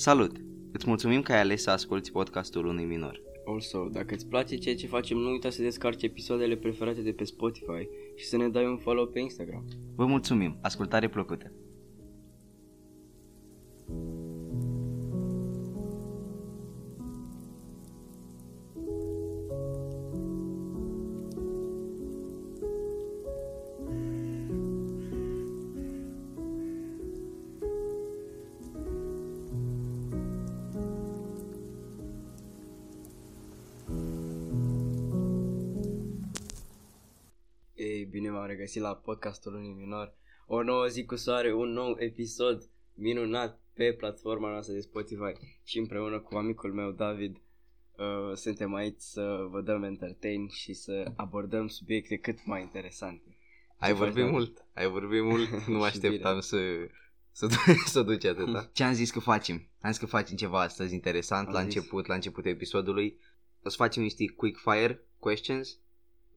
Salut! Îți mulțumim că ai ales să asculti podcastul unui minor. Also, dacă îți place ceea ce facem, nu uita să descarci episoadele preferate de pe Spotify și să ne dai un follow pe Instagram. Vă mulțumim! Ascultare plăcută! Bine m-am regăsit la podcastul unui minor. O nouă zi cu soare, un nou episod minunat pe platforma noastră de Spotify și împreună cu amicul meu David uh, suntem aici să vă dăm entertain și să abordăm subiecte cât mai interesante. Ai Ce faci, vorbit David? mult, ai vorbit mult, nu mă Și așteptam să, să, să duci atâta. Ce am zis că facem? Am zis că facem ceva astăzi interesant Am la zis. început, la începutul episodului. O să facem niște quick fire questions.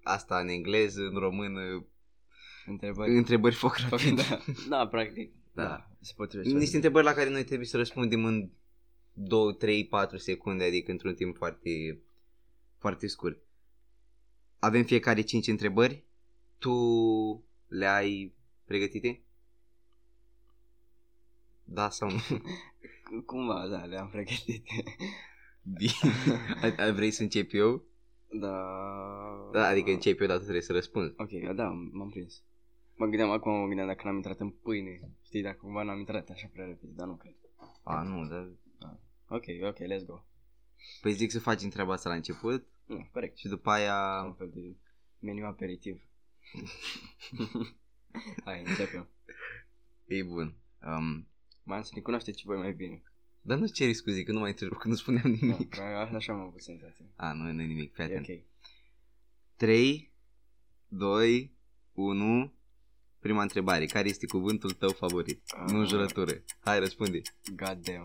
Asta în engleză, în română, Întrebări? întrebări foc rapid. da. da, practic. Da. Da. Se potrivește. Niște foarte întrebări la care noi trebuie să răspundem în 2, 3, 4 secunde, adică într-un timp foarte, foarte scurt. Avem fiecare 5 întrebări. Tu le ai pregătite? Da sau nu? bine. Cumva, da, le-am pregătit. Bine. A- a- Vrei să încep eu? da. Da, adică încep eu, dar tu trebuie să răspunzi. Ok, da, m-am prins. Mă gândeam acum, mă gândeam dacă n-am intrat în pâine. Știi, dacă cumva n-am intrat așa prea repede, dar nu cred. A, nu, dar... Ok, ok, let's go. Păi zic să facem treaba asta la început Nu, corect. și după aia... Un fel de meniu aperitiv. Hai, începem. E bun. Um, Mai am să ne cunoașteți voi mai bine. dar nu ceri scuze că nu mai întreb, că nu spuneam Da, nimic. așa am avut senzația. A, nu, nu e nimic, fii E atent. ok. 3, 2, 1... Prima întrebare. Care este cuvântul tău favorit? Ah. Nu în jurătură. Hai, răspunde. God damn.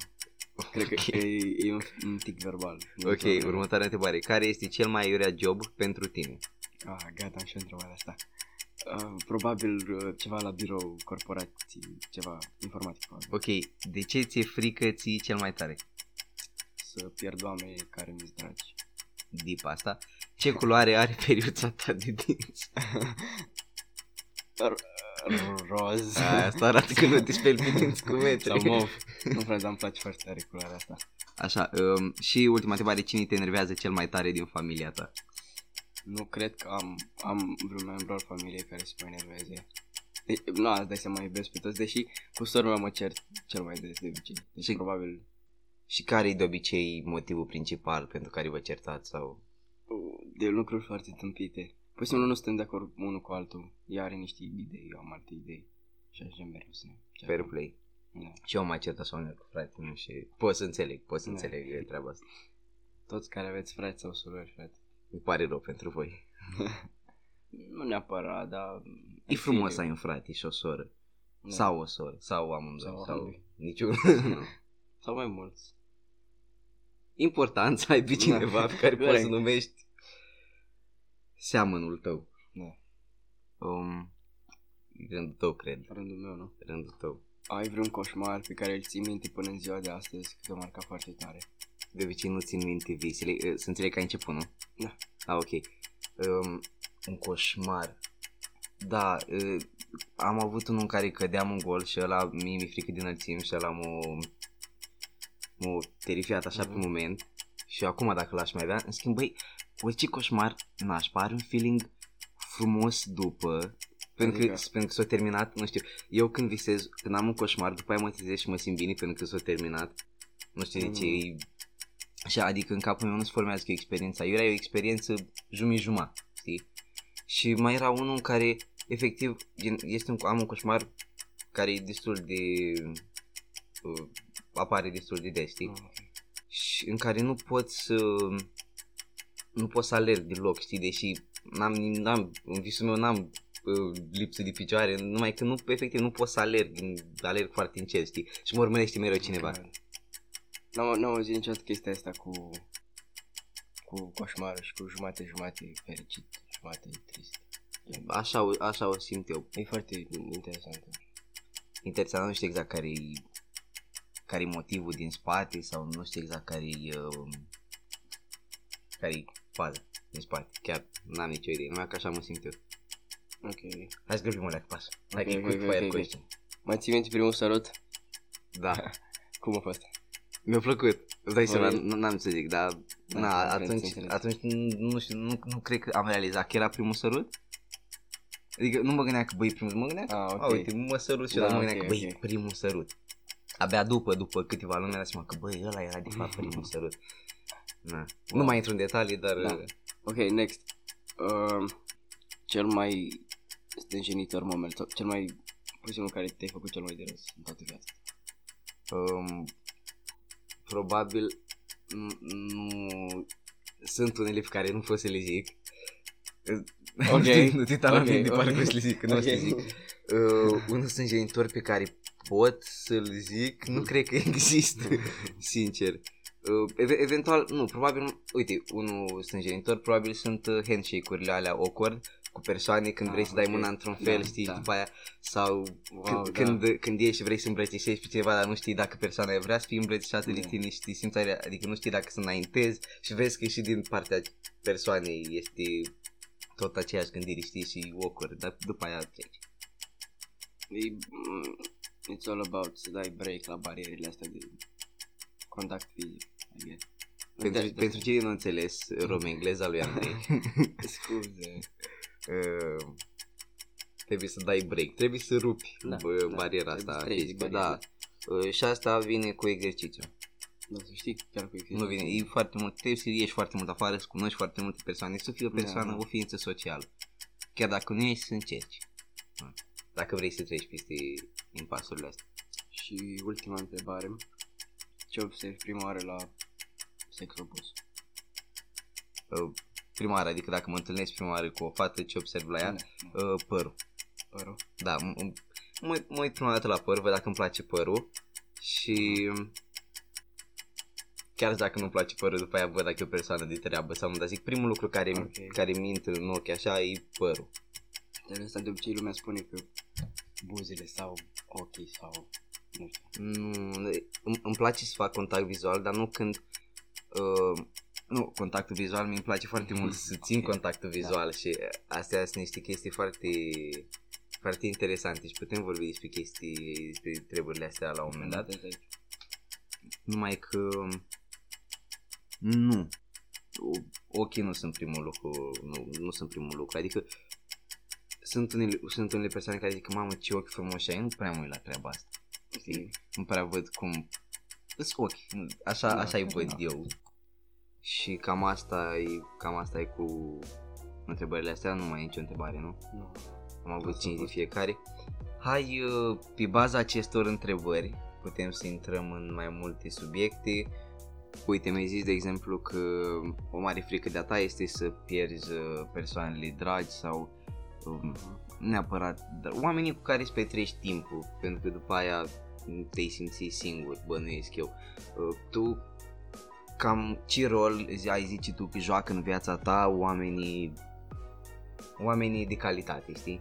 Cred că e, e un, un tic verbal. Nu Ok, doar- următoarea întrebare. Care este cel mai iurea job pentru tine? Ah, gata, am și întrebarea asta. Uh, probabil uh, ceva la birou, corporații, ceva informatic. probabil. Ok, de ce ți-e frică ție cel mai tare? Să pierd oameni care mi-s dragi. Deep asta. Ce culoare are periuța ta de dinți? R- Roz. A, asta arată că nu te speli pe dinți cu metre. Sau mov. Nu prea, dar îmi place foarte tare culoarea asta. Așa, um, și ultima întrebare. Cine te enervează cel mai tare din familia ta? Nu cred că am, am vreun membru al familiei care să mă enerveze. De- nu, îți dai seama, iubesc pe toți, deși cu sora mea mă cer cel mai des de obicei. Deci Și- probabil Și care e de obicei motivul principal pentru care vă certați? Sau... uh, de lucruri foarte tâmpite. Pur și simplu nu suntem de acord unul cu altul. Ea are niște idei, eu am alte idei. Și ajungem mereu să ne Fair play. Da. Și eu mai certat sau cu fratele meu și pot să înțeleg, pot să Da. înțeleg treaba asta. Toți care aveți frați sau surori, frate. Îmi pare rău pentru voi. Nu neapărat, dar... E frumos să ai un frate și o soră. Da. Sau o soră, sau amândoi, Sau sau, amândoi. niciun. Sau mai mulți. Important să ai pe cineva Da. pe care poți Corect. să numești seamănul tău. Da. Um, e rândul tău, cred. Rândul meu, nu? Rândul tău. Ai vreun coșmar pe care îl ții minte până în ziua de astăzi, că te-a marcat foarte tare? De obicei nu țin minte visele. Uh, Să înțeleg că ai început, nu? Da. Ah, ok. Um, un coșmar. Da, uh, am avut unul în care cădeam în gol și ăla mie mi-e frică din înălțimi și ăla m-a, m-a terifiat așa Mhm. pe moment. Și acum dacă l-aș mai avea, în schimb, băi, băi, ce coșmar nașpa, are un feeling frumos după, pentru că, Adică? pentru că s-a terminat, nu știu, eu când visez, când am un coșmar, după aia mă trezesc și mă simt bine pentru că s-a terminat, nu știu de ce, Mm. e Așa, adică în capul meu nu se formează că e experiența. Eu era o experiență jumii-juma, știi? Și mai era unul în care, efectiv, gen- este un, am un coșmar care e destul de... Uh, apare destul de des, știi? Ah, ok. Și în care nu pot să... Nu pot să alerg deloc, știi? Deși n-am, n-am în visul meu n-am uh, lipsă de picioare, numai că nu, efectiv, nu pot să alerg, alerg foarte încet, știi? Și mă urmărește mereu cineva. Ok. N-am, n-am auzit niciodată chestia asta cu cu coșmarul și cu jumate-jumate fericit, jumate trist. Așa, o- așa o simt eu. E foarte interesant. Interesant, nu știu exact care e care e motivul din spate sau nu știu exact care e uh, care e faza din spate. Chiar n-am nicio idee, numai că așa mă simt eu. Ok. Hai să grăbim o leacă pas. Hai Ok, că e ok, quick ok, fire ok. question. Mai ții minte primul sărut? Da. Cum a fost? Mi-a plăcut. Îți dai seama, Băi. nu- n-am să zic, dar Da, na, înțeles, atunci, înțeles. atunci nu știu, nu, nu cred că am realizat că era primul sărut. Adică nu mă gândeam că băi primul, mă gândeam că, Ah, ok. a, uite, mă sărut și Da, da, mă ok, gândeam că băi, ok. primul sărut. Abia după, după câteva luni mi-am dat seama că băi, ăla era de fapt primul sărut. Na. Nu mai intru în detalii, dar Da. Ok, next. Uh, cel mai stânjenitor moment, sau cel mai posibil care te-ai făcut cel mai de râs în toată viața. um, probabil nu, nu sunt unele pe care nu pot să le zic. Ok, nu te uita la ok, mine de ok. parcă o să le zic, că nu o să Ok. le zic. Uh, unul sunt genitori pe care pot să-l zic, nu cred că există, sincer. Uh, ev- eventual, nu, probabil, uite, unul sunt genitori, probabil sunt uh, handshake-urile alea awkward cu persoane când Ah, vrei să dai ok. mâna într-un fel, Da, știi, da. după aia, sau Wow, când, da. când, când ieși și vrei să îmbrățișezi pe cineva, dar nu știi dacă persoana aia vrea să fie îmbrățișată de Da. tine și te simți aia, adică nu știi dacă să înaintezi și vezi că și din partea persoanei este tot aceeași gândire, știi, și awkward, dar după aia treci. E, mm, it's all about să dai break la barierele astea de contact fizic. I guess. Pentru, Da, da. pentru cei nu înțeles romă engleza lui Andrei, Scuze. uh, trebuie să dai break, trebuie să rupi Da, bă, da, bariera trebuie asta să treci fizică, bariera. da. Uh, și asta vine cu exercițiu. Da, să știi chiar cu Nu vine, e foarte mult, trebuie să ieși foarte mult afară, să cunoști foarte multe persoane, să fii o persoană, Da. o ființă socială. Chiar dacă nu ești, să încerci. Da. Dacă vrei să treci peste impasurile astea. Și ultima întrebare. Ce observi prima oară la sex opus? Uh, prima oară, adică dacă mă întâlnesc prima oară cu o fată, ce observ la ea? Da, Uh, părul. Părul. Da, m- m- mă, mă uit prima dată la păr, văd dacă îmi place părul și chiar dacă nu-mi place părul, după aia văd dacă e o persoană de treabă sau nu, dar zic primul lucru care, Ok. care mi intră în ochi așa e părul. Dar asta de obicei lumea spune că buzele sau ochii sau nu știu. Nu, îmi, îmi place să fac contact vizual, dar nu când... Uh, nu, contactul vizual, mi-mi place foarte mult să țin Ok. contactul vizual și uh, astea sunt niște chestii foarte foarte interesante și putem vorbi despre chestii, despre treburile astea la un moment dat. Da, da, da. Numai că nu. O- Ochii nu sunt primul lucru, nu, nu sunt primul lucru. Adică sunt unele, sunt unele persoane care zic, mamă, ce ochi frumoși ai, nu prea mă uit la treaba asta. Știi? Nu prea văd cum... Îs ochi, așa, Da, așa îi văd da. eu. Și cam asta e, cam asta e cu întrebările astea, nu mai e nicio întrebare, nu? Nu. Am avut Asta a 5 de fost. fiecare. Hai, uh, pe baza acestor întrebări, putem să intrăm în mai multe subiecte. Uite, mi-ai zis, de exemplu, că o mare frică de-a ta este să pierzi uh, persoanele dragi sau um, neapărat, dar oamenii cu care îți petrești timpul, pentru că după aia te-ai simți singur, bănuiesc eu. Uh, tu, cam ce rol zi- ai zice tu că joacă în viața ta oamenii oamenii de calitate, știi?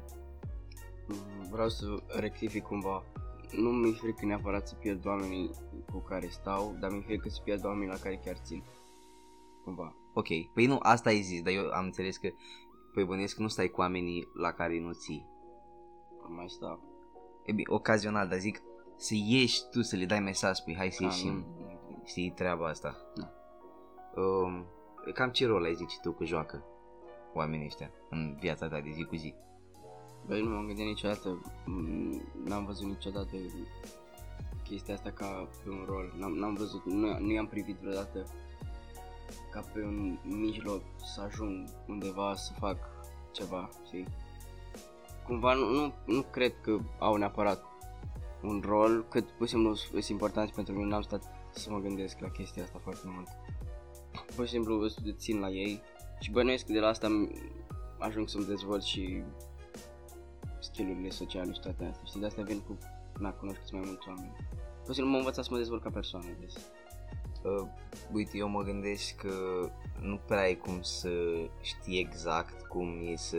Mm, Vreau să rectific cumva. Nu mi-e frică neapărat să pierd oamenii cu care stau, dar mi-e frică să pierd oamenii la care chiar țin. Cumva. Ok, păi nu, asta ai zis, dar eu am înțeles că Păi bănuiesc că nu stai cu oamenii la care nu ții Mai stau. E bine, ocazional, dar zic Să ieși tu, să le dai mesaj Păi hai să Ah, ieșim nu, nu. Știi treaba asta Da. um, Cam ce rol ai zice tu că joacă Oamenii ăștia În viața ta de zi cu zi Băi, nu m-am gândit niciodată, mm, n-am văzut niciodată chestia asta ca pe un rol. N-am, n-am văzut, nu, nu i-am privit vreodată ca pe un mijloc să ajung undeva să fac ceva, știi? Cumva nu, nu, nu cred că au neapărat un rol, cât pur și simplu sunt importanți pentru mine, n-am stat să mă gândesc la chestia asta foarte mult. Pur și simplu îți țin la ei și bănuiesc că de la asta ajung să-mi dezvolt și skillurile sociale și toate astea. Știi, de asta vin cu, na, cunosc câți mai mulți oameni. Pur și simplu m-am învățat să mă dezvolt ca persoană, deci. uh, Uite, eu mă gândesc că Nu prea ai cum să știi exact Cum e să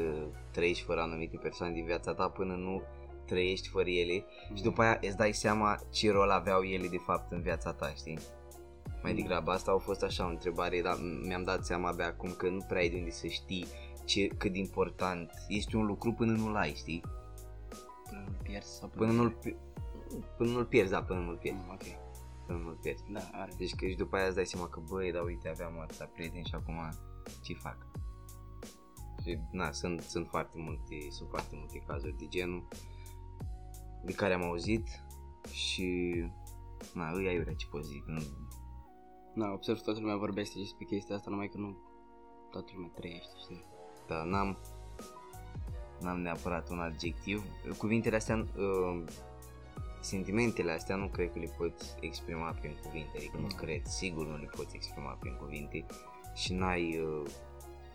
trăiești fără anumite persoane din viața ta Până nu trăiești fără ele și după aia îți dai seama ce rol aveau ele de fapt în viața ta, știi? Mai Mm. degrabă asta a fost așa o întrebare, dar mi-am dat seama abia acum că nu prea ai de unde să știi ce, cât de important este un lucru până nu-l ai, știi? Până nu pierzi sau Până nu-l, pi- până nu-l pierzi, da, până nu-l pierzi, Mm, Ok, până nu-l pierzi. da, are. Deci că și după aia îți dai seama că băi, dar uite, aveam atâția prieteni și acum ce fac? Și na, sunt, sunt foarte multe, sunt foarte multe cazuri de genul de care am auzit și na, îi aiurea ce pot zic. Nu, Na, observ toată lumea vorbește despre chestia asta, numai că nu toată lumea trăiește, știi? dar n-am n-am neapărat un adjectiv. Cuvintele astea, uh, sentimentele astea nu cred că le poți exprima prin cuvinte, adică nu Mm. cred, sigur nu le poți exprima prin cuvinte și n-ai, uh,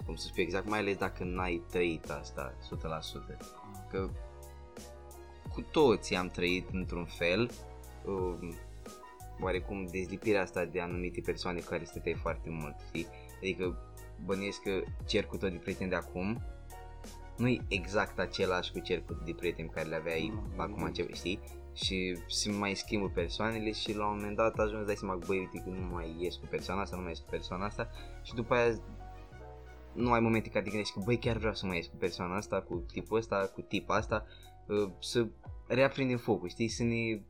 cum să spun exact, mai ales dacă n-ai trăit asta 100%. Că cu toții am trăit într-un fel, uh, oarecum dezlipirea asta de anumite persoane cu care stăteai foarte mult, știi? Adică bănuiesc că cercul tău de prieteni de acum nu e exact același cu cercul de prieteni pe care le aveai Mm, acum mm. începe, știi? Și se mai schimbă persoanele și la un moment dat ajungi să dai seama că băi, uite că nu mai ies cu persoana asta, nu mai ies cu persoana asta și după aia nu ai momente care te gândești că băi chiar vreau să mai ies cu persoana asta, cu tipul ăsta, cu tipa asta, uh, să reaprindem focul, știi? Să ne...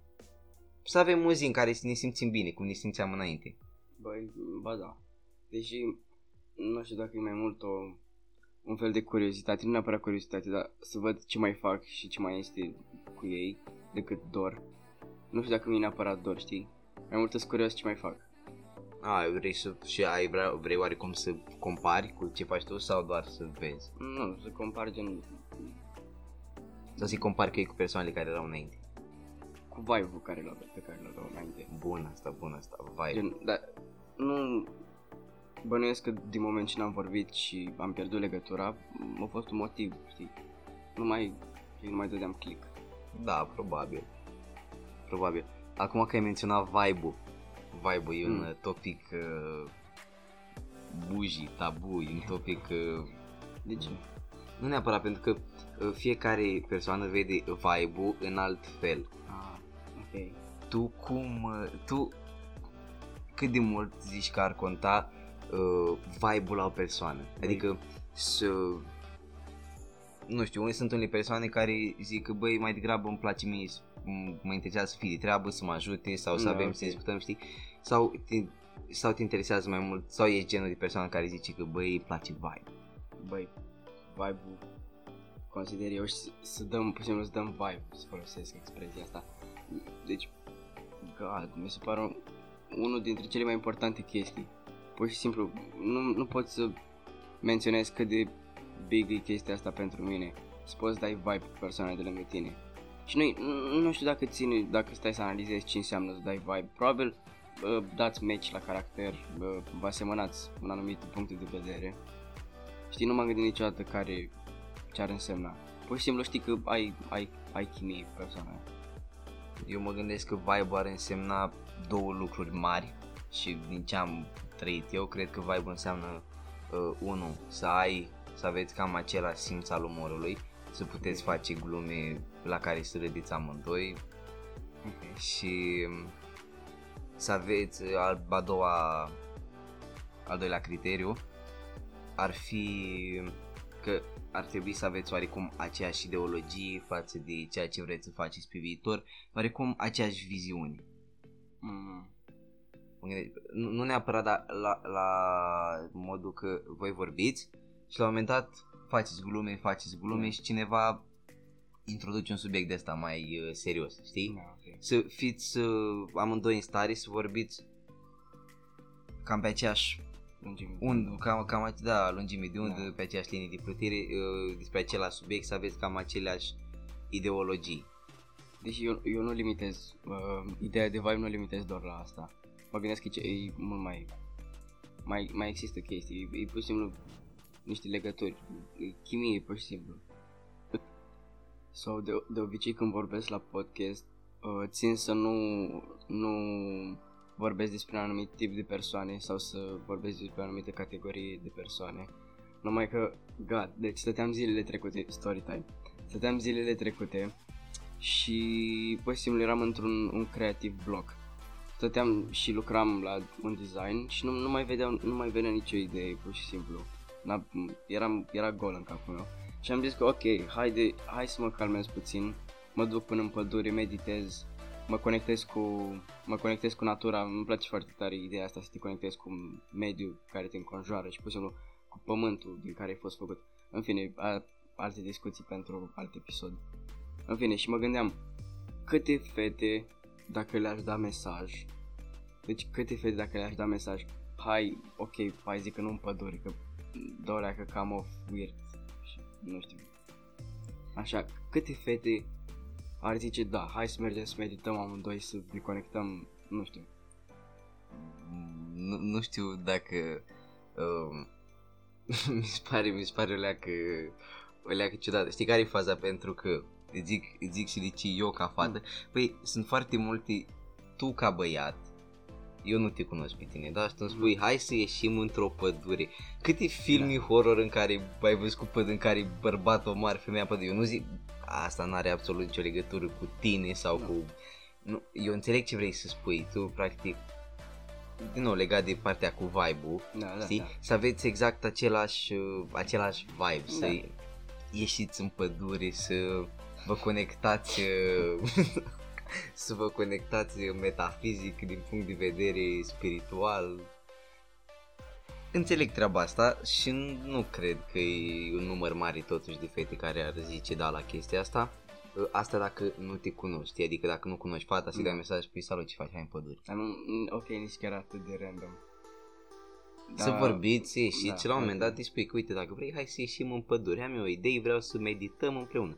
Să avem o zi în care să ne simțim bine, cum ne simțeam înainte. Băi, ba da. Deși, nu știu dacă e mai mult o, un fel de curiozitate, nu neapărat curiozitate, dar să văd ce mai fac și ce mai este cu ei decât dor. Nu știu dacă mi-e neapărat dor, știi? Mai mult sunt curios ce mai fac. A, vrei să, și ai vrea, vrei oarecum să compari cu ce faci tu sau doar să vezi? Nu, să compar gen Sau să-i compari că e cu persoanele care erau înainte? cu vibe-ul care l-au pe care l-au înainte. Bun asta, bun asta, vai. Gen, dar nu bănuiesc că din moment ce n-am vorbit și am pierdut legătura, a fost un motiv, știi? Nu mai, nu mai dădeam click. Da, probabil. Probabil. Acum că ai menționat vibe-ul, vibe-ul e un Mm. uh, topic uh, buji, tabu, e un topic uh, De ce? Nu neapărat pentru că uh, fiecare persoană vede vibe-ul în alt fel. Ah, ok. tu cum, uh, tu cât de mult zici că ar conta uh, vibe-ul la o persoană? Adică să, nu știu, unii sunt unele persoane care zic că băi mai degrabă îmi place mie, să- m- mă interesează să fie de treabă, să mă ajute sau să Da, avem ok. să discutăm, știi? Sau te, sau te interesează mai mult, sau ești genul de persoană care zice că băi îi place vibe. Băi, vibe-ul consider eu și să- să dăm, pur și simplu să dăm vibe, să folosesc expresia asta. Deci, God, mi se pare un- unul dintre cele mai importante chestii. Pur și simplu, nu, nu pot să menționez cât de big e chestia asta pentru mine. Să poți dai vibe cu persoana de lângă tine. Și nu, nu știu dacă ține, dacă stai să analizezi ce înseamnă să dai vibe. Probabil uh, dați match la caracter, uh, vă asemănați în anumite puncte de vedere. Știi, nu m-am gândit niciodată care, ce ar însemna. Pur și simplu știi că ai, ai, ai chimie cu persoana aia. Eu mă gândesc că vibe ar însemna două lucruri mari și din ce am trăit eu, cred că vibe înseamnă uh, unul, să ai, să aveți cam același simț al umorului, să puteți face glume la care să râdeți amândoi Ok. și um, să aveți uh, al, a doua, al doilea criteriu ar fi că ar trebui să aveți oarecum aceeași ideologie față de ceea ce vreți să faceți pe viitor, oarecum aceeași viziune. Mm. Mă gândesc, Nu, nu neapărat la, la, la modul că voi vorbiți și la un moment dat faceți glume, faceți glume Da. și cineva introduce un subiect de ăsta mai uh, serios, știi? Da, ok. Să fiți uh, amândoi în stare să vorbiți cam pe aceeași Lungime. un, cam, cam da, lungime de undă, Da. pe aceeași linie de plutire, uh, despre același subiect, să aveți cam aceleași ideologii. Deși eu, eu nu limitez, uh, ideea de vibe nu limitez doar la asta. Mă gândesc că e, ce- e mult mai, mai, mai există chestii, e, e pur și simplu niște legături, e chimie pur și simplu. Sau de, de obicei când vorbesc la podcast, uh, țin să nu, nu vorbesc despre un anumit tip de persoane sau să vorbesc despre o anumită categorie de persoane. Numai că, god, deci stăteam zilele trecute, story time, stăteam zilele trecute și pur și simplu eram într-un un creative block. Stăteam și lucram la un design și nu, nu mai vedeam, nu mai venea nicio idee, pur și simplu. N-a, eram, era gol în capul meu. Și am zis că ok, haide, hai să mă calmez puțin, mă duc până în pădure, meditez, mă conectez cu, mă conectez cu natura, îmi place foarte tare ideea asta să te conectezi cu mediul care te înconjoară și pur și simplu cu pământul din care ai fost făcut. În fine, a, alte discuții pentru alt episod. În fine, și mă gândeam câte fete dacă le-aș da mesaj, deci câte fete dacă le-aș da mesaj, hai, ok, hai zic că nu în pădure, că dorea că cam of weird și nu știu. Așa, câte fete ar zice, da, hai să mergem să medităm amândoi, să ne conectăm, nu știu. Nu, nu știu dacă uh, mi se pare, mi se pare o leacă, o leacă ciudată. Știi care e faza? Pentru că îți zic, îți zic și de ce eu ca fată. Mm. Păi sunt foarte multe, tu ca băiat, eu nu te cunosc pe tine, dar tu îmi spui, hai să ieșim într-o pădure. Câte filme da. horror în care ai văzut cu pădure, în care bărbat o mare femeia pădure, eu nu zic, asta nu are absolut nicio legătură cu tine sau da. cu... Nu, eu înțeleg ce vrei să spui, tu practic din nou legat de partea cu vibe-ul, Da, da, știi? da. Să aveți exact același, uh, același vibe, Da. să ieșiți în pădure, să vă conectați uh, să vă conectați metafizic din punct de vedere spiritual. Înțeleg treaba asta și nu cred că e un număr mare totuși de fete care ar zice da la chestia asta. Uh, Asta dacă nu te cunoști, adică dacă nu cunoști fata, să-i dai Da. mesaj, păi salut, ce faci, hai în pădure. Dar nu, ok, nici chiar atât de random. să vorbiți, să ieșiți, da, la un moment ok. dat îți spui că uite, dacă vrei, hai să ieșim în pădure, am eu o idee, vreau să medităm împreună.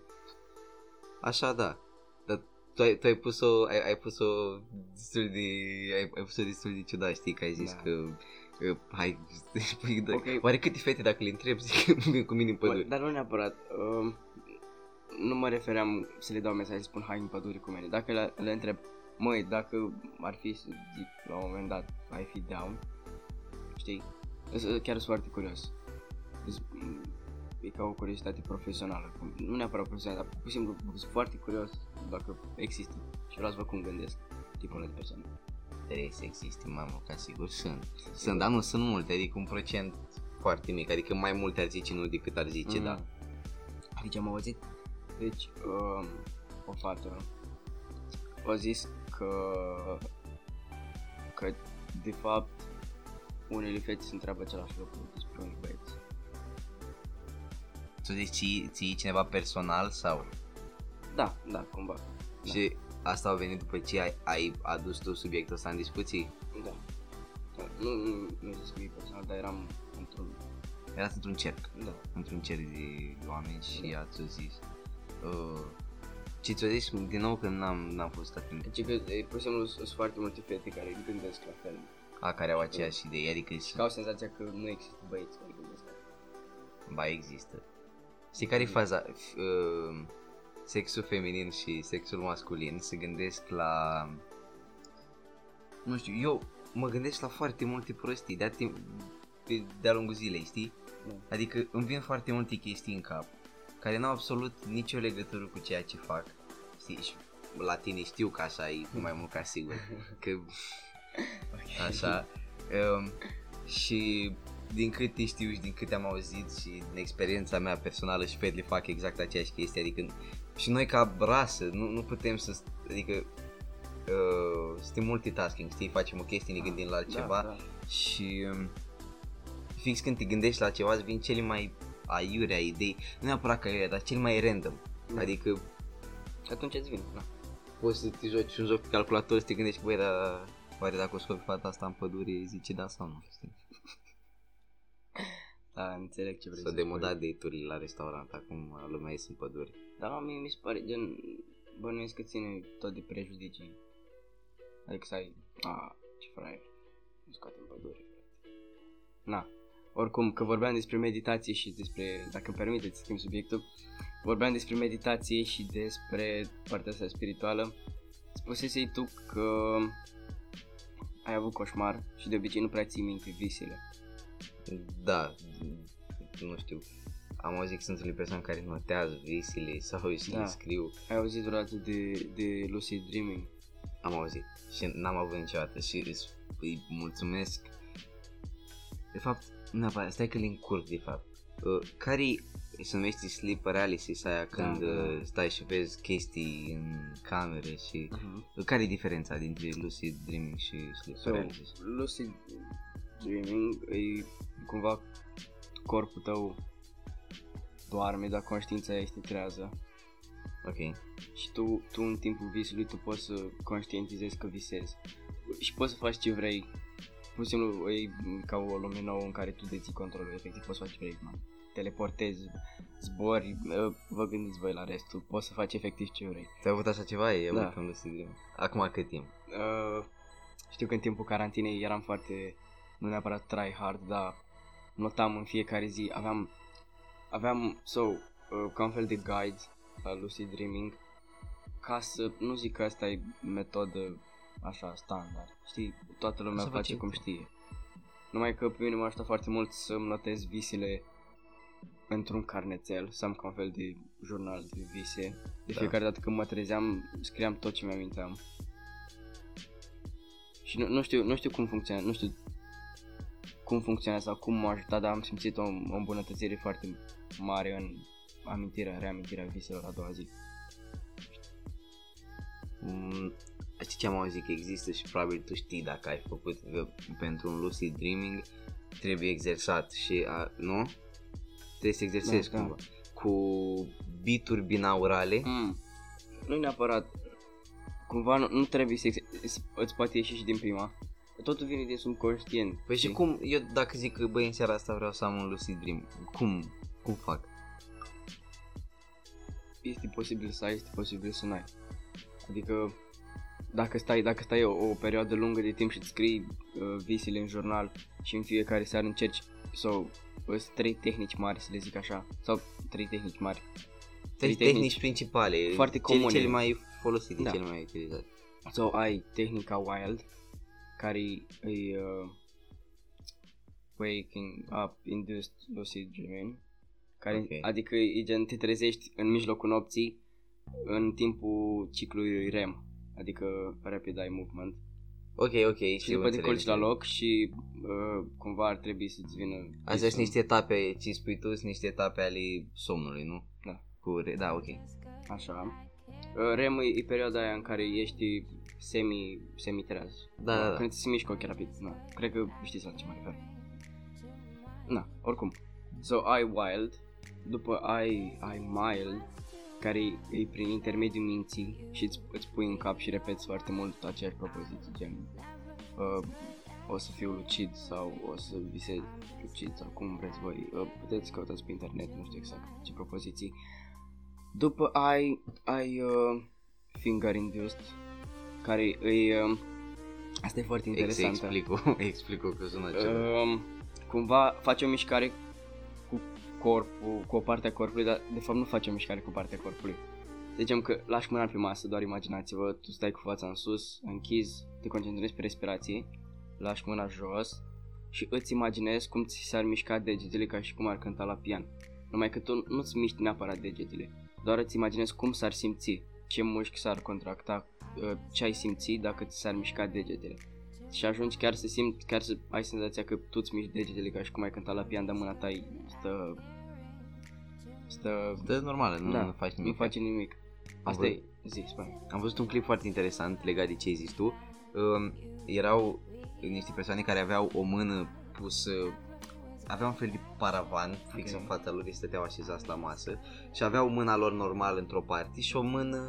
Așa da, dar tu ai, tu ai pus-o, ai, ai pus-o destul de, ai, ai pus-o destul de ciudat, știi, că ai zis Da. că uh, hai, spui, da, Ok. oare câte fete dacă le întreb zic că vin cu mine în Bă, pădure? dar nu neapărat. Uh, nu mă refeream să le dau mesaj să spun hai în pădure cu mine. Dacă le, le întreb, măi, dacă ar fi să zic la un moment dat, ai fi down, știi? Îs- Chiar sunt foarte curios. Îs- E ca o curiozitate profesională. cum- Nu neapărat profesională, dar pur și simplu sunt foarte curios dacă există. Și vreau să văd cum gândesc tipul ăla de persoane. Trebuie să existe, mamă, ca sigur sunt. Sunt, dar nu sunt multe, adică un procent foarte mic, adică mai multe ar zice nu decât ar zice Mm. da. Deci am auzit, deci um, o fată a zis că că de fapt unele fete se întreabă același lucru despre unii băieți. Tu zici ții, ții cineva personal sau? Da, da, cumva. Da. Și asta a venit după ce ai, ai adus tu subiectul ăsta în discuții? Da. da. Nu, nu, nu zis mie personal, dar eram într-un... Erați într-un cerc, Da. într-un cerc de oameni și Da. ați zis. Uh, ce ți-o zis din nou că n-am, n-am fost atent. Deci că, e, pur și simplu, sunt foarte multe fete care gândesc la fel. A, care au aceeași idee, adică Și că au senzația că nu există băieți care gândesc la fel. ba există. Știi care e faza? F- uh, sexul feminin și sexul masculin se gândesc la... Nu știu, eu mă gândesc la foarte multe prostii de-a, timp, pe, de-a lungul zilei, știi? Da. Adică îmi vin foarte multe chestii în cap care n-au absolut nicio legătură cu ceea ce fac. Știi? Și la tine știu că așa e mai mult ca sigur. Că așa. Um, și din câte știu și din câte am auzit și din experiența mea personală și fetele fac exact aceeași chestie, adică și noi ca rasă nu, nu putem să, adică uh, suntem multitasking, știi, facem o chestie, ne gândim la altceva Da, da. și um, fix când te gândești la ceva îți vin cele mai aiurea idei, nu neapărat că aiurea, dar cel mai random. Da. Adică Și atunci îți vine, da. poți să te joci un joc pe calculator să te gândești, băi, dar oare dacă o scopi fata asta în pădure, zice da sau nu, știi? Da, înțeleg ce vrei S-au să demodat spui. date-urile la restaurant, acum lumea ies în pădure. Dar la mie mi se pare gen, bănuiesc că ține tot de prejudicii. Adică să ai, a, ce fraier, nu scoate în pădure, frate. Na, oricum, că vorbeam despre meditație și despre, dacă îmi permiteți să schimb subiectul, vorbeam despre meditație și despre partea asta spirituală. Spusesei tu că ai avut coșmar și de obicei nu prea ții minte visele. Da, nu știu. am auzit că sunt unele persoane care notează visele sau și Da. le scriu. Ai auzit vreodată de, de lucid dreaming? Am auzit și n-am avut niciodată și îți, îi mulțumesc. De fapt, nu neapărat, stai că le încurc de fapt. Uh, care se numește sleep paralysis aia când da, da. uh, stai și vezi chestii în camere și... Uh-huh. Uh, care e diferența dintre lucid dreaming și sleep So, paralysis? lucid dreaming e cumva corpul tău doarme, dar conștiința este trează. Ok. Și tu, tu în timpul visului tu poți să conștientizezi că visezi. Și poți să faci ce vrei. Pur și simplu e ca o lume nouă în care tu deții controlul, efectiv poți să faci ce vrei, man. Teleportezi, zbori, uh, vă gândiți voi la restul, poți să faci efectiv ce vrei. Ți-ai avut așa ceva? E Da. da. un lucid dreaming. Acum cât timp? Uh, știu că în timpul carantinei eram foarte, nu neapărat try hard, dar notam în fiecare zi, aveam, aveam, so, uh, ca un fel de guide la lucid dreaming, ca să, nu zic că asta e metodă așa standard, știi, toată lumea Să face facem cum tu. știe. Numai că pe mine m-a ajutat foarte mult să-mi notez visele într-un carnețel, să am ca un fel de jurnal de vise. De Da. fiecare dată când mă trezeam, scriam tot ce mi-aminteam. Și nu, nu știu, nu știu cum funcționează, nu știu cum funcționează sau cum m-a ajutat, dar am simțit o, o îmbunătățire foarte mare în amintirea, reamintirea viselor a doua zi. Mm, știi ce am auzit că există și probabil tu știi dacă ai făcut că pentru un lucid dreaming trebuie exersat și a, nu? Trebuie să exersezi Da, da. cumva. Cu bituri binaurale. Mm. Nu neapărat, cumva nu, nu trebuie să ex- îți poate ieși și din prima. Totul vine din subconștient. Păi și știi? cum, eu dacă zic că băi în seara asta vreau să am un lucid dream, cum, cum fac? este posibil să ai, este posibil să nu ai. Adică dacă stai, dacă stai o, o perioadă lungă de timp și îți scrii uh, visele în jurnal și în fiecare seară încerci sau so, trei tehnici mari, să le zic așa, sau trei tehnici mari. Trei tehnici principale, foarte cele, comune. cele mai folosite, Da. cele mai utilizate. Sau ai tehnica Wild, care e uh, Waking Up Induced Lucid Dreaming, care, Ok. adică e gen te trezești în mijlocul nopții în timpul ciclului REM, adică Rapid Eye Movement. Ok, ok, Și știu, după te înțeleg, culci la înțeleg. loc și uh, cumva ar trebui să-ți vină... Astea sunt niște etape, ce spui tu, sunt niște etape ale somnului, nu? Da. Cu, re- da, ok. Așa. Uh, REM e, e perioada aia în care ești semi, semi-treaz. Da, da, da. Când ți se mișcă ochii rapid. Na. Cred că știți la ce mă refer. Na, oricum. So, ai wild, după ai, ai mild, care e, e prin intermediul minții și îți, îți pui în cap și repeți foarte mult aceeași propoziție, gen uh, o să fiu lucid sau o să visez lucid sau cum vreți voi. Uh, puteți căutați pe internet, nu știu exact ce propoziții. După ai, ai uh, finger induced, care e, uh, asta e foarte Ex- interesantă. explic-o, explic-o că sună ceva. Um, cumva face o mișcare cu corpul, cu o parte a corpului, dar de fapt nu face o mișcare cu partea corpului. Să zicem că lași mâna pe masă, doar imaginați-vă, tu stai cu fața în sus, închizi, te concentrezi pe respirație, lași mâna jos și îți imaginezi cum ți s-ar mișca degetele ca și cum ar cânta la pian. Numai că tu nu-ți miști neapărat degetele, doar îți imaginezi cum s-ar simți, ce mușchi s-ar contracta, uh, ce ai simți dacă ți s-ar mișca degetele. Și ajungi chiar să simți, chiar să ai senzația că tu îți miști degetele ca și cum ai cântat la pian, dar mâna ta e- stă... Stă... Dă normală, nu, da, nu faci nimic. Nu face nimic. Asta văzut. e, zi, spune. Am văzut un clip foarte interesant legat de ce ai zis tu. Um, erau niște persoane care aveau o mână pusă aveau un fel de paravan fix Ok. în fața lor, ei stăteau așezați la masă și aveau mâna lor normal într-o parte și o mână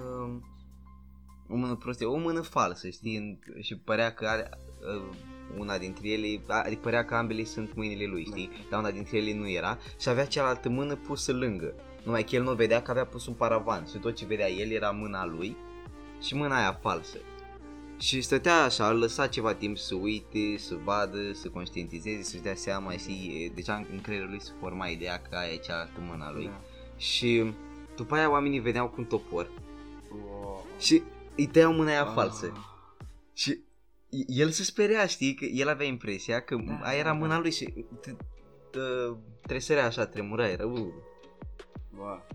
o mână prostie, o mână falsă, știi, în, și părea că are uh, una dintre ele, adică părea că ambele sunt mâinile lui, știi, dar una dintre ele nu era și avea cealaltă mână pusă lângă. Numai că el nu vedea că avea pus un paravan și tot ce vedea el era mâna lui și mâna aia falsă. Și stătea așa, îl lăsa ceva timp să uite, să vadă, să conștientizeze, să-și dea seama, și deja în creierul lui se forma ideea că aia e cealaltă mâna lui. Da. Și după aia oamenii veneau cu un topor Wow. și îi tăiau mâna aia Ah. falsă. Și el se speria, știi, că el avea impresia că Da, aia era da, mâna da. lui și t- t- tresărea așa, tremura, era uh. Wow.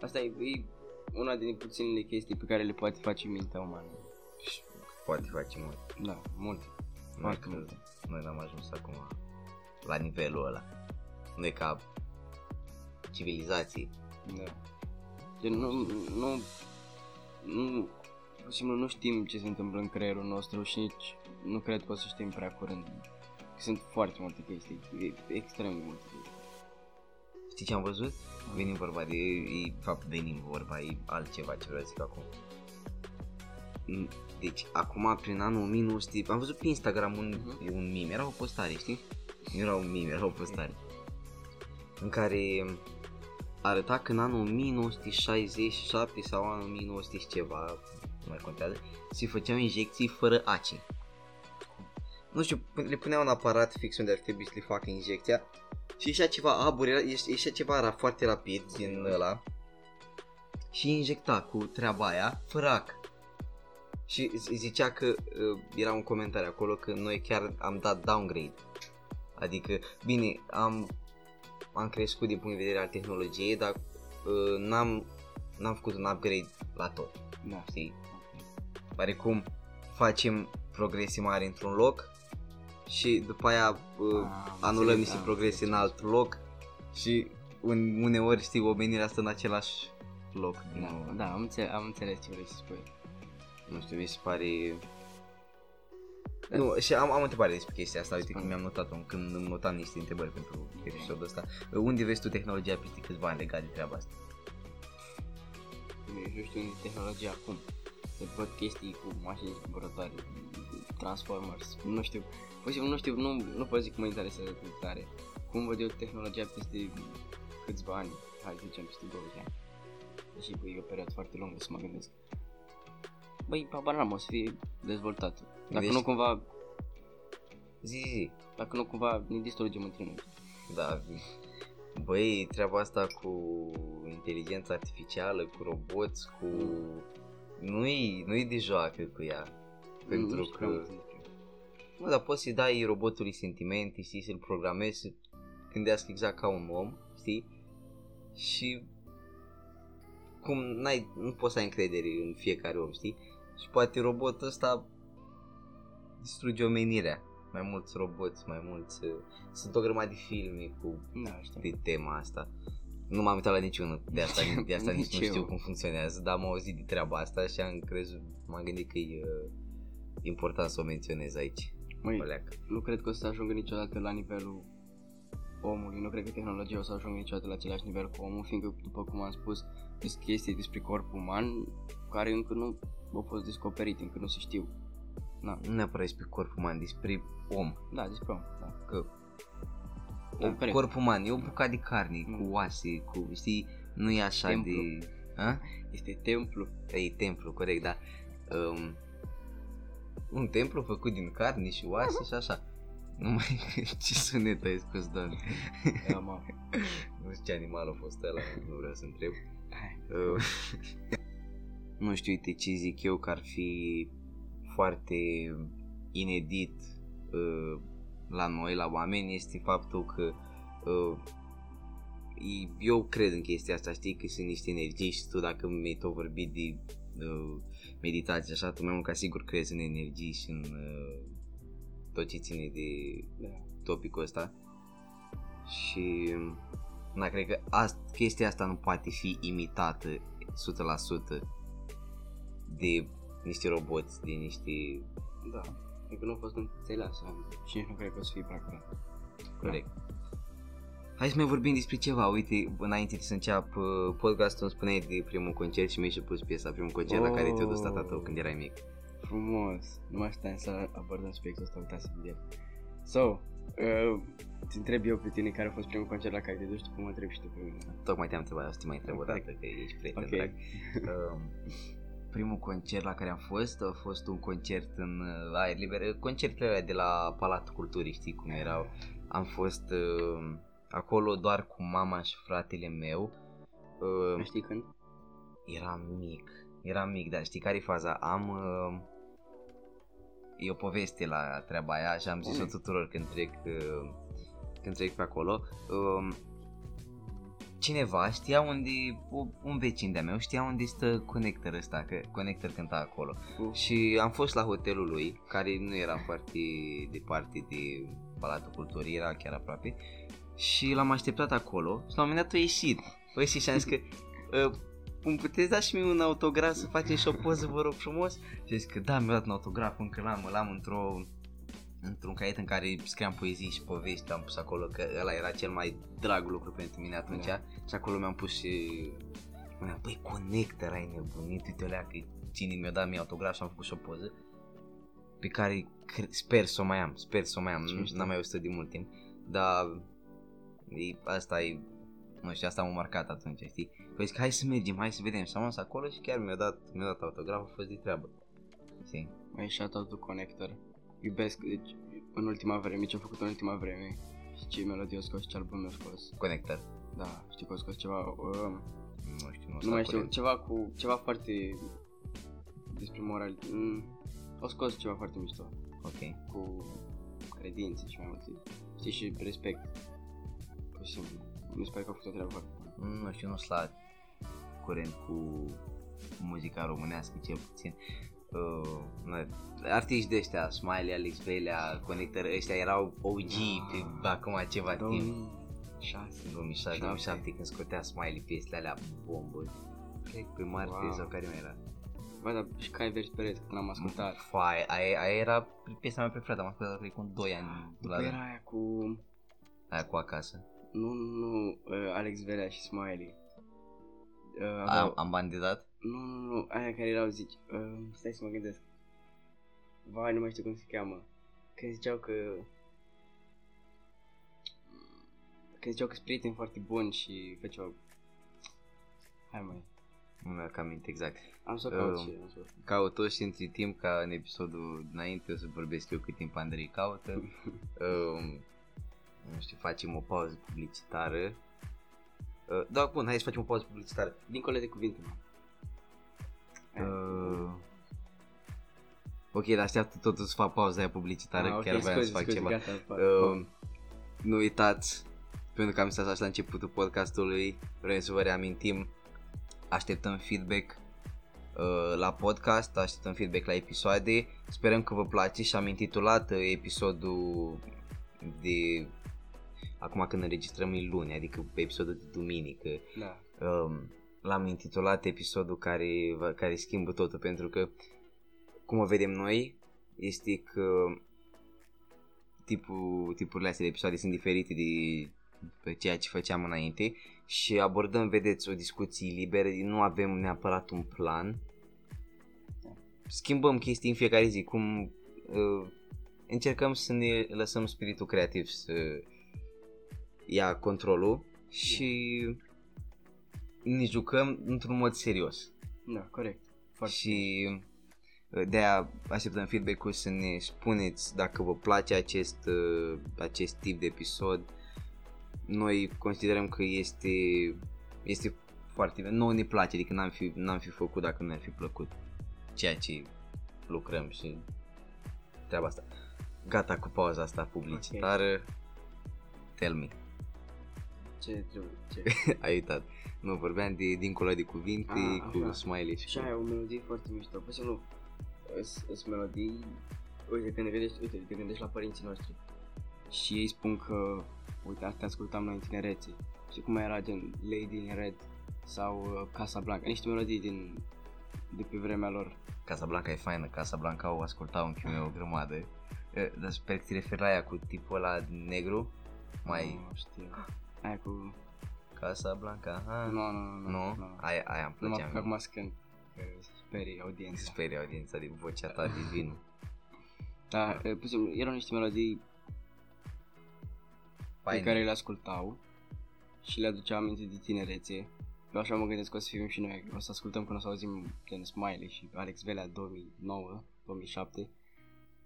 Asta e, e una din puținele chestii pe care le poate face mintea umană. Și poate face mult. Da, mult. Noi, Foarte că, mult. noi n-am ajuns acum la nivelul ăla. Noi ca civilizații. Da. Gen, nu, nu, nu, pur și simplu nu știm ce se întâmplă în creierul nostru și nici nu cred că o să știm prea curând. Sunt foarte multe chestii, e- extrem de multe chestii. Știi ce am văzut? Venim vorba de, e, fapt venim vorba, e altceva ce vreau să zic acum. Mm, Deci, acum, prin anul 1900, am văzut pe Instagram un, Mhm. e un meme, era o postare, știi? Nu era un meme, era o postare. În care arăta că în anul 1967 sau anul 1900 și ceva, nu mai contează, se făceau injecții fără ace. Nu știu, le puneau un aparat fix unde ar trebui să le facă injecția și ieșea ceva abur, era, ieș- ieșea ceva ra, foarte rapid din ăla și injecta cu treaba aia fără ac. Și z- zicea că uh, era un comentariu acolo că noi chiar am dat downgrade. Adică, bine, am, am crescut din punct de vedere al tehnologiei, dar uh, n-am, n-am făcut un upgrade la tot, Da. știi? Oarecum facem progrese mari într-un loc și după aia uh, Am anulăm înțeles, niște am progrese în înțeles. alt loc și un, uneori știi omenirea asta în același loc din Da, nou. da am, înțeles, am înțeles ce vrei să spui. Nu știu, mi se pare... Nu, și am, am o întrebare despre chestia asta, uite că Spune. mi-am notat-o când îmi notam niște întrebări pentru episodul ăsta. Unde vezi tu tehnologia peste câțiva ani legat de treaba asta? Eu nu știu unde e tehnologia acum. Să văd chestii cu mașini zburătoare, Transformers, nu știu. Pur și simplu nu știu, nu, nu pot zic că mă interesează atât de tare. Cum văd eu tehnologia peste câțiva ani, hai să zicem peste 20 ani. Deși băi, e o perioadă foarte lungă să mă gândesc. Băi, habar n-am, o să fie dezvoltat. Dacă Deci- nu cumva, Zi, zi, zi. dacă nu cumva ne distrugem între noi. Da, băi, treaba asta cu inteligența artificială, cu roboți, cu... Nu-i, nu-i de joacă cu ea. Pentru Nu știu că... prea multe despre ea. Mă, dar poți să-i dai robotului sentimente, știi, să-l programezi să gândească exact ca un om, știi? Și cum n-ai, nu poți să ai încredere în fiecare om, știi? Și poate robotul ăsta distruge omenirea. Mai mulți roboți, mai mulți... uh, Sunt o grămadă de filme cu Da, știu. de tema asta. Nu m-am uitat la niciunul de asta, de asta nici Nici nu știu eu. cum funcționează, dar am auzit de treaba asta și am crezut, m-am gândit că e uh, important să o menționez aici. Măi, Oleac. nu cred că o să ajungă niciodată la nivelul omului, nu cred că tehnologia o să ajungă niciodată la același nivel cu omul, fiindcă, după cum am spus, sunt chestii despre corpul uman care încă nu au fost descoperite, încă nu se știu. Na, Nu neapărat despre corp uman, despre om. da, despre om, da. Că Da, da, corect. corp uman e o bucată de carne, Mm. cu oase, cu, știi, nu e așa Templu. de... A? Este templu. E templu, corect, da. Um, un templu făcut din carne și oase și așa. Nu mai... ce sunet ai scos, doamne? Da, mă. Nu știu ce animal a fost ăla, nu vreau să întreb. Hai. Uh, nu știu, uite ce zic eu că ar fi foarte inedit uh, la noi, la oameni, este faptul că uh, e- eu cred în chestia asta, știi, că sunt niște energii și tu dacă mi-ai tot vorbit de uh, meditație așa, tu mai mult ca sigur crezi în energii și în uh, tot ce ține de Da. topicul ăsta și na, cred că ast- chestia asta nu poate fi imitată 100% de niște roboți, de niște... Da. Încă nu a fost înțeleasă și nici nu cred că o să fie prea curând. Corect. Hai să mai vorbim despre ceva, uite, înainte să încep uh, podcastul îmi spuneai de primul concert și mi-ai și pus piesa primul concert la care te-a dus tata tău când erai mic. Frumos. Nu mai așteptam să abordăm subiectul ăsta, uitați-vă de el. So, uh, te întreb eu pe tine care a fost primul concert la care te duci, tu cum mă întreb și tu pe mine. Tocmai te-am întrebat, o să te mai întreb o Ok. dată, că ești prieten Ok. drag. Um, primul concert la care am fost a fost un concert în uh, aer liber, concertele alea de la Palatul Culturii, știi cum erau. Am fost uh, acolo doar cu mama și fratele meu. Uh, Nu știi când? eram mic, eram mic, dar știi care e faza? Am... Uh, e o poveste la treaba aia și am zis-o Spune. tuturor când trec, uh, când trec pe acolo. Uh, cineva știa unde, o- un vecin de-a meu știa unde stă Connector ăsta, că Connector cânta acolo. Uh, Și am fost la hotelul lui, care nu era foarte departe de Palatul Culturii, era chiar aproape. Și l-am așteptat acolo și la un moment dat a ieșit. A ieșit și am zis că uh, îmi puteți da și mie un autograf să facem și o poză, vă rog frumos? Și zis că da, mi-a dat un autograf, încă l-am, îl am într-o într-un caiet în care scriam poezii și povești, am pus acolo că ăla era cel mai drag lucru pentru mine atunci Da. și acolo mi-am pus și spunea, băi, conector, ai nebunit, uite alea că cine mi-a dat mie autograf și am făcut și o poză pe care cre- sper să o mai am, sper să o mai am, Ce nu- mișto. n-am mai văzut de mult timp, dar e, asta e, nu știu, asta m-a marcat atunci, știi? Păi zic, hai să mergem, hai să vedem și am ajuns acolo și chiar mi-a dat, mi-a dat autograf, a fost de treabă, știi? Mai shout-out to Connector. Iubesc, deci, în ultima vreme, ce-a făcut în ultima vreme. Și ce melodie a scos, ce album a scos. Conector. Da, știu că a scos ceva, um, Nu știu, nu, nu sunt mai știu, curent. ceva cu, ceva foarte despre moral. Mm, a scos ceva foarte mișto, Ok. cu credințe și mai multe. Știi, și respect. Pur și simplu. Mi se pare că a făcut o treabă foarte bună. nu știu, nu sunt la curent cu muzica românească cel puțin. Uh, na, artiști de ăștia, Smiley, Alex Velea, Connector, ăștia erau OG pe acum ceva timp. 2006. În 2006, 2007 când scotea Smiley piesele alea bombă. Cred că pe Marte Wow. sau care mai era. Bă, dar și cai verzi pereți, când am ascultat. Fai, aia, aia era piesa mea preferată, am ascultat cred cu 2 ani După la era aia cu... aia cu acasă. Nu, nu, nu, uh, Alex Velea și Smiley. Uh, Am, aveau... am bandidat? Nu, nu, nu, aia care erau, zici, uh, stai să mă gândesc. Vai, nu mai știu cum se cheamă. Când ziceau că... Când ziceau că sunt prieteni foarte buni și făceau... Hai mai, Nu mi-am aminte exact. am să o caut Uh, și am să o... Caută și între timp ca în episodul înainte o să vorbesc eu cât timp Andrei caută. um, nu știu, facem o pauză publicitară. Uh, da, bun, hai să facem o pauză publicitară. Dincolo de cuvinte, mă. Uh, ok, dar așteaptă totul să fac pauza aia publicitară, Ah, ok, chiar voiam să scuze, fac scuze, ceva. Gata, fac. Uh, nu uitați, pentru că am stat așa la începutul podcastului, vrem să vă reamintim, așteptăm feedback uh, la podcast, așteptăm feedback la episoade, sperăm că vă place și am intitulat uh, episodul de acum când înregistrăm e luni, adică episodul de duminică, Da. um, l-am intitulat episodul care, va- care schimbă totul pentru că cum o vedem noi este că tipul, tipurile astea de episoade sunt diferite de pe ceea ce făceam înainte și abordăm, vedeți, o discuție liberă, nu avem neapărat un plan. Schimbăm chestii în fiecare zi, cum uh, încercăm să ne lăsăm spiritul creativ să ia controlul și ne jucăm într-un mod serios. Da, corect. Foarte. Și uh, de-aia așteptăm feedback-ul să ne spuneți dacă vă place acest, uh, acest tip de episod. Noi considerăm că este, este foarte bine. Nouă ne place, adică n-am fi, n-am fi făcut dacă nu ne-ar fi plăcut ceea ce lucrăm și treaba asta. Gata cu pauza asta publicitară. Tell me. Ce trebuie? Ce? Ai uitat. Nu, vorbeam de dincolo de cuvinte, Ah, cu așa. smiley și Și cu... aia o melodie foarte mișto. Păi să nu, sunt melodii, uite, când te gândești, uite, te gândești la părinții noștri și ei spun că, uite, astea ascultam noi în tinerețe. Și cum era gen Lady in Red sau uh, Casablanca, niște melodii din, de pe vremea lor. Casablanca e faină, Casablanca o ascultau în meu o grămadă. E, Dar sper că te referi la aia cu tipul ăla negru, mai Nu știu. Aia cu... Casablanca, ha? Nu, nu, nu, nu? nu. Aia, aia îmi Nu mă plăcea apuc mie. acum să cânt, că sperii Se audiența. sperie audiența de vocea ta divină. Da, e, pur și simplu, erau niște melodii pe Faine. care le ascultau și le aduceau aminte de tinerețe. Eu așa mă gândesc că o să fim și noi, o să ascultăm când o să auzim gen Smiley și Alex Velea 2009, 2007.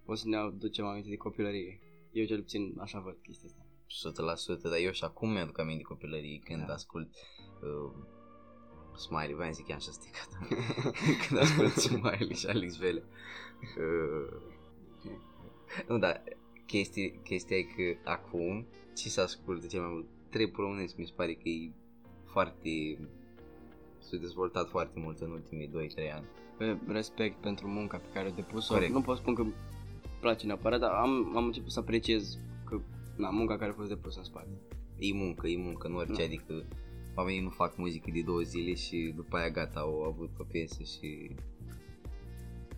O să ne aducem aminte de copilărie. Eu cel puțin așa văd chestia asta. 100%, dar eu și acum mi-aduc aminte de copilărie când Da. ascult uh, Smiley, voiam să zic așa stricat. când ascult Smiley și Alex Vele. Uh, nu, dar chestia, chestia e că acum ce se ascultă cel mai mult? Trap românesc mi se pare că e foarte... s-a dezvoltat foarte mult în ultimii 2-3 ani. Pe respect pentru munca pe care o depus-o. Corect. Nu pot spune că îmi place neapărat, dar am, am început să apreciez că na, munca care a fost depusă în spate. E muncă, e muncă, nu orice, Da. adică oamenii nu fac muzică de două zile și după aia gata, au avut o piesă și...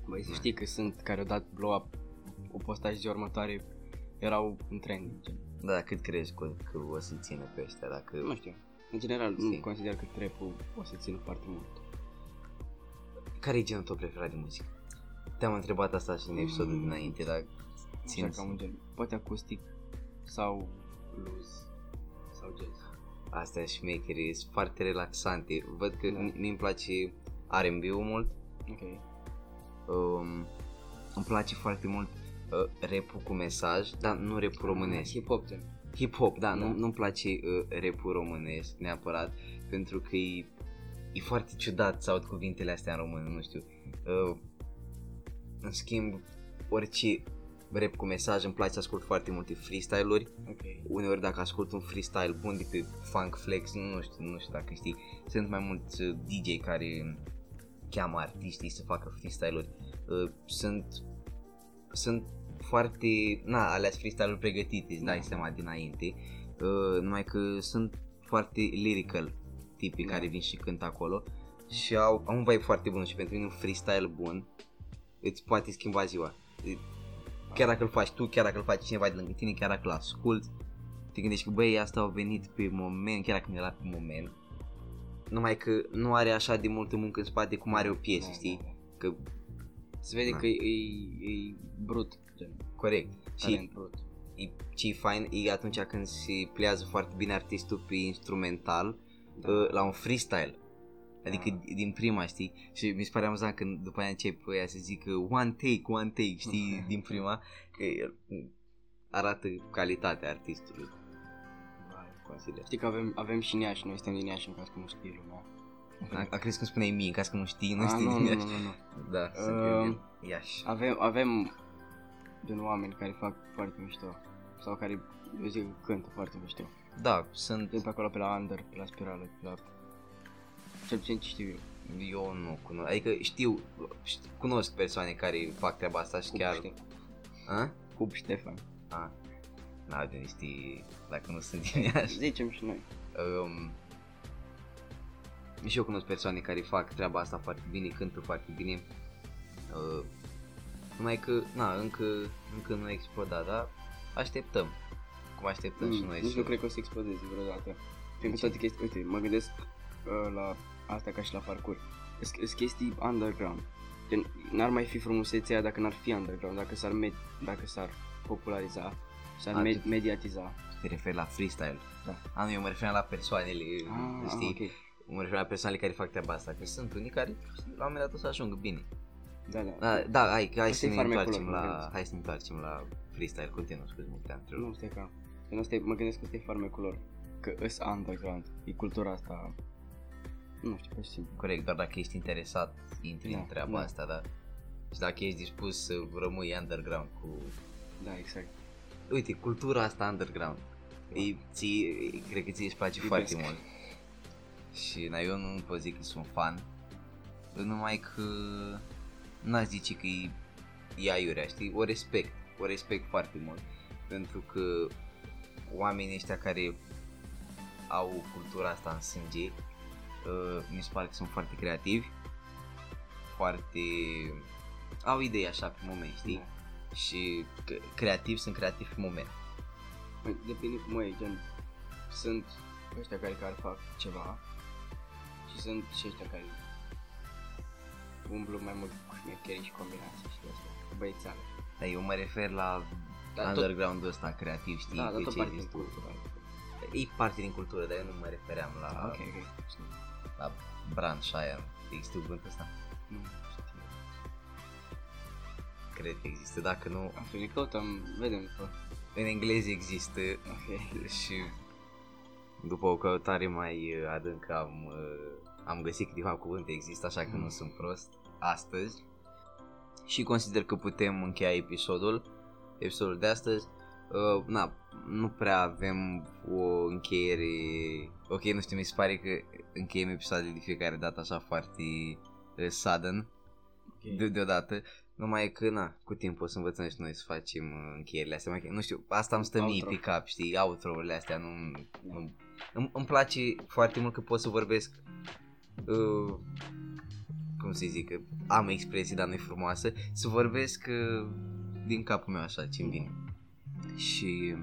Băi, să știi că sunt care au dat blow up o postaj zi următoare erau în trend. gen. Da, cât crezi că, că o să țină pe ăștia, dacă... Nu știu. În general, Știi. nu consider că trap o să țină foarte mult. Care e genul tău preferat de muzică? Te-am întrebat asta și în episodul Mm. dinainte, dar Țin țin Așa ca un gen. Poate acustic sau blues sau jazz. astea șmechere, sunt foarte relaxante. Văd că Da. mi- mie îmi place R&B-ul mult, Ok. um, îmi place foarte mult uh, rap cu mesaj, dar nu rap românesc. Hip hop gen. Hip-hop, da, Da. nu, nu-mi place uh, rap românesc neapărat, pentru că e, e foarte ciudat să aud cuvintele astea în română, nu știu. Uh, în schimb, orice rap cu mesaj îmi place să ascult foarte multe freestyle-uri. Ok. Uneori dacă ascult un freestyle bun de pe Funk Flex, nu știu, nu știu dacă știi, sunt mai mulți uh, DJ care cheamă artiștii să facă freestyle-uri. Uh, sunt sunt foarte, na, alea freestyle-uri pregătite, îți dai Da. seama dinainte, uh, numai că sunt foarte lyrical tipii Da. care vin și cântă acolo și au, au un vibe foarte bun și pentru mine un freestyle bun îți poate schimba ziua. Chiar dacă îl faci tu, chiar dacă îl faci cineva de lângă tine, chiar dacă îl asculti, te gândești că băi, asta au venit pe moment, chiar dacă nu era pe moment. Numai că nu are așa de multă muncă în spate cum are o piesă, Da, știi? da, da. Că, Se vede Da. că e, e brut, gen. corect. Și Talent brut. e, ce e fain e atunci când se pliază foarte bine artistul pe instrumental Da. uh, la un freestyle. Adică Ah. din prima, știi? Și mi se pare amuzant când după aia încep ăia să zică one take, one take, știi? Din prima, că el arată calitatea artistului. Consider. Știi că avem, avem și Neaș, noi suntem din Neaș în caz că nu știi lumea. A, a crezut că îmi spuneai mie, în caz că nu știi, nu Ah, știi nu, din nu, nu, Iași. nu, nu. Da, sunt Um, eu din Iași. Avem, avem gen oameni care fac foarte mișto. Sau care, eu zic, că cântă foarte mișto. Da, sunt, Sunt pe acolo pe la Under, pe la Spirală, pe la... Cel puțin ce știu eu. eu nu cunosc, adică știu, știu, cunosc persoane care fac treaba asta și Cub chiar... Ștefan. A? Cub Ștefan. A. N-au de știi dacă nu sunt din Iași. Zicem și noi. Um, și eu cunosc persoane care fac treaba asta foarte bine, cântă foarte bine. Uh, numai că, na, încă, încă nu a explodat, dar așteptăm. Cum așteptăm și Mm, noi. Nici să- nu cred că o să explodeze vreodată. Fiindcă ce? toate chestii, uite, mă gândesc uh, la asta ca și la parcurs. Sunt chestii underground. Gen, n-ar mai fi frumusețea dacă n-ar fi underground, dacă s-ar, med- dacă s-ar populariza, s-ar A, me- tu- mediatiza. Te referi la freestyle. Da. A, nu, eu mă refer la persoanele, Ah, știi? ok. Mă refer la persoanele care fac treaba asta, că sunt unii care știi, la un moment dat o să ajungă bine. Da, da. Da, da hai, hai Asta să e ne farmecul întoarcem lor, mă la, gândesc. hai să ne întoarcem la freestyle, continuă, scuze-mă, te-am întrerupt. Nu, stai ca... Nu, stai, mă gândesc că ăsta e farmecul lor. Că îs underground. E cultura asta... Nu știu, pur și simplu. Corect, doar dacă ești interesat, intri Da, în treaba da. asta, da. Și dacă ești dispus să rămâi underground cu... Da, exact. Uite, cultura asta underground, e, ție, cred că ție îți place Iubesc. foarte mult. Și na, eu nu pot zic că sunt fan, numai că n-aș zice că e, e aiurea, știi? O respect, o respect foarte mult. Pentru că oamenii ăștia care au cultura asta în sânge, uh, mi se pare că sunt foarte creativi, foarte... au idei așa pe moment, știi? Da. Și c- creativi sunt creativi pe moment. Păi, depinde cum e, gen, sunt ăștia care, care fac ceva și sunt și ăștia care umblu mai mult cu șmecherii și combinații și de astea, cu băiețeală. Dar eu mă refer la Dar tot- underground-ul ăsta creativ, știi? Da, dar pe tot ce parte din există. cultură. E parte din cultură, dar eu nu mă refeream la, Ah, ok, ok. Știu. la brand shire. Există cuvântul ăsta? Nu știu. Cred că există, dacă nu, Așa, ne căutăm, vedem după. în engleză există Ok. și după o căutare mai uh, adâncă am, uh, am găsit câteva cuvinte există, așa că nu sunt prost astăzi. Și consider că putem încheia episodul, episodul de astăzi. Uh, na, nu prea avem o încheiere, ok, nu știu, mi se pare că încheiem episoadele de fiecare dată așa foarte uh, sudden, Ok. de, deodată, numai că, na, cu timpul o să învățăm și noi să facem uh, încheierile astea, mai, nu știu, asta îmi stă mie Outro. pe cap, știi, outro-urile astea, nu, nu îmi, îmi place foarte mult că pot să vorbesc uh, cum să zic, am expresii, dar nu e frumoasă, să vorbesc uh, din capul meu așa, ce-mi vine. Și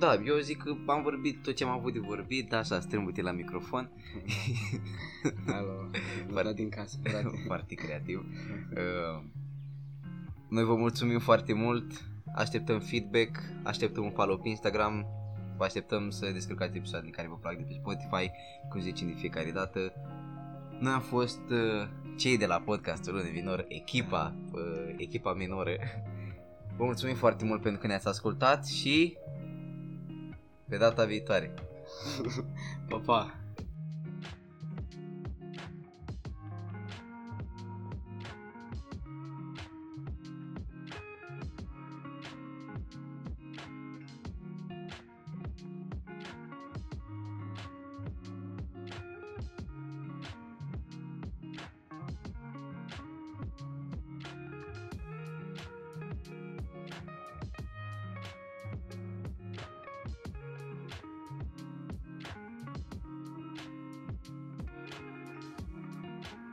da, eu zic că am vorbit tot ce am avut de vorbit, așa, strâmbute la microfon, Alo, Vlad din casă, frate. foarte creativ. Uh, noi vă mulțumim foarte mult, așteptăm feedback, așteptăm un follow pe Instagram, vă așteptăm să descărcați episoadele care vă plac de pe Spotify, cum zicem de fiecare dată. Noi am fost uh, cei de la podcastul Lune Minor, echipa, uh, echipa minoră. Vă mulțumim foarte mult pentru că ne-ați ascultat și pe data viitoare. Pa, pa!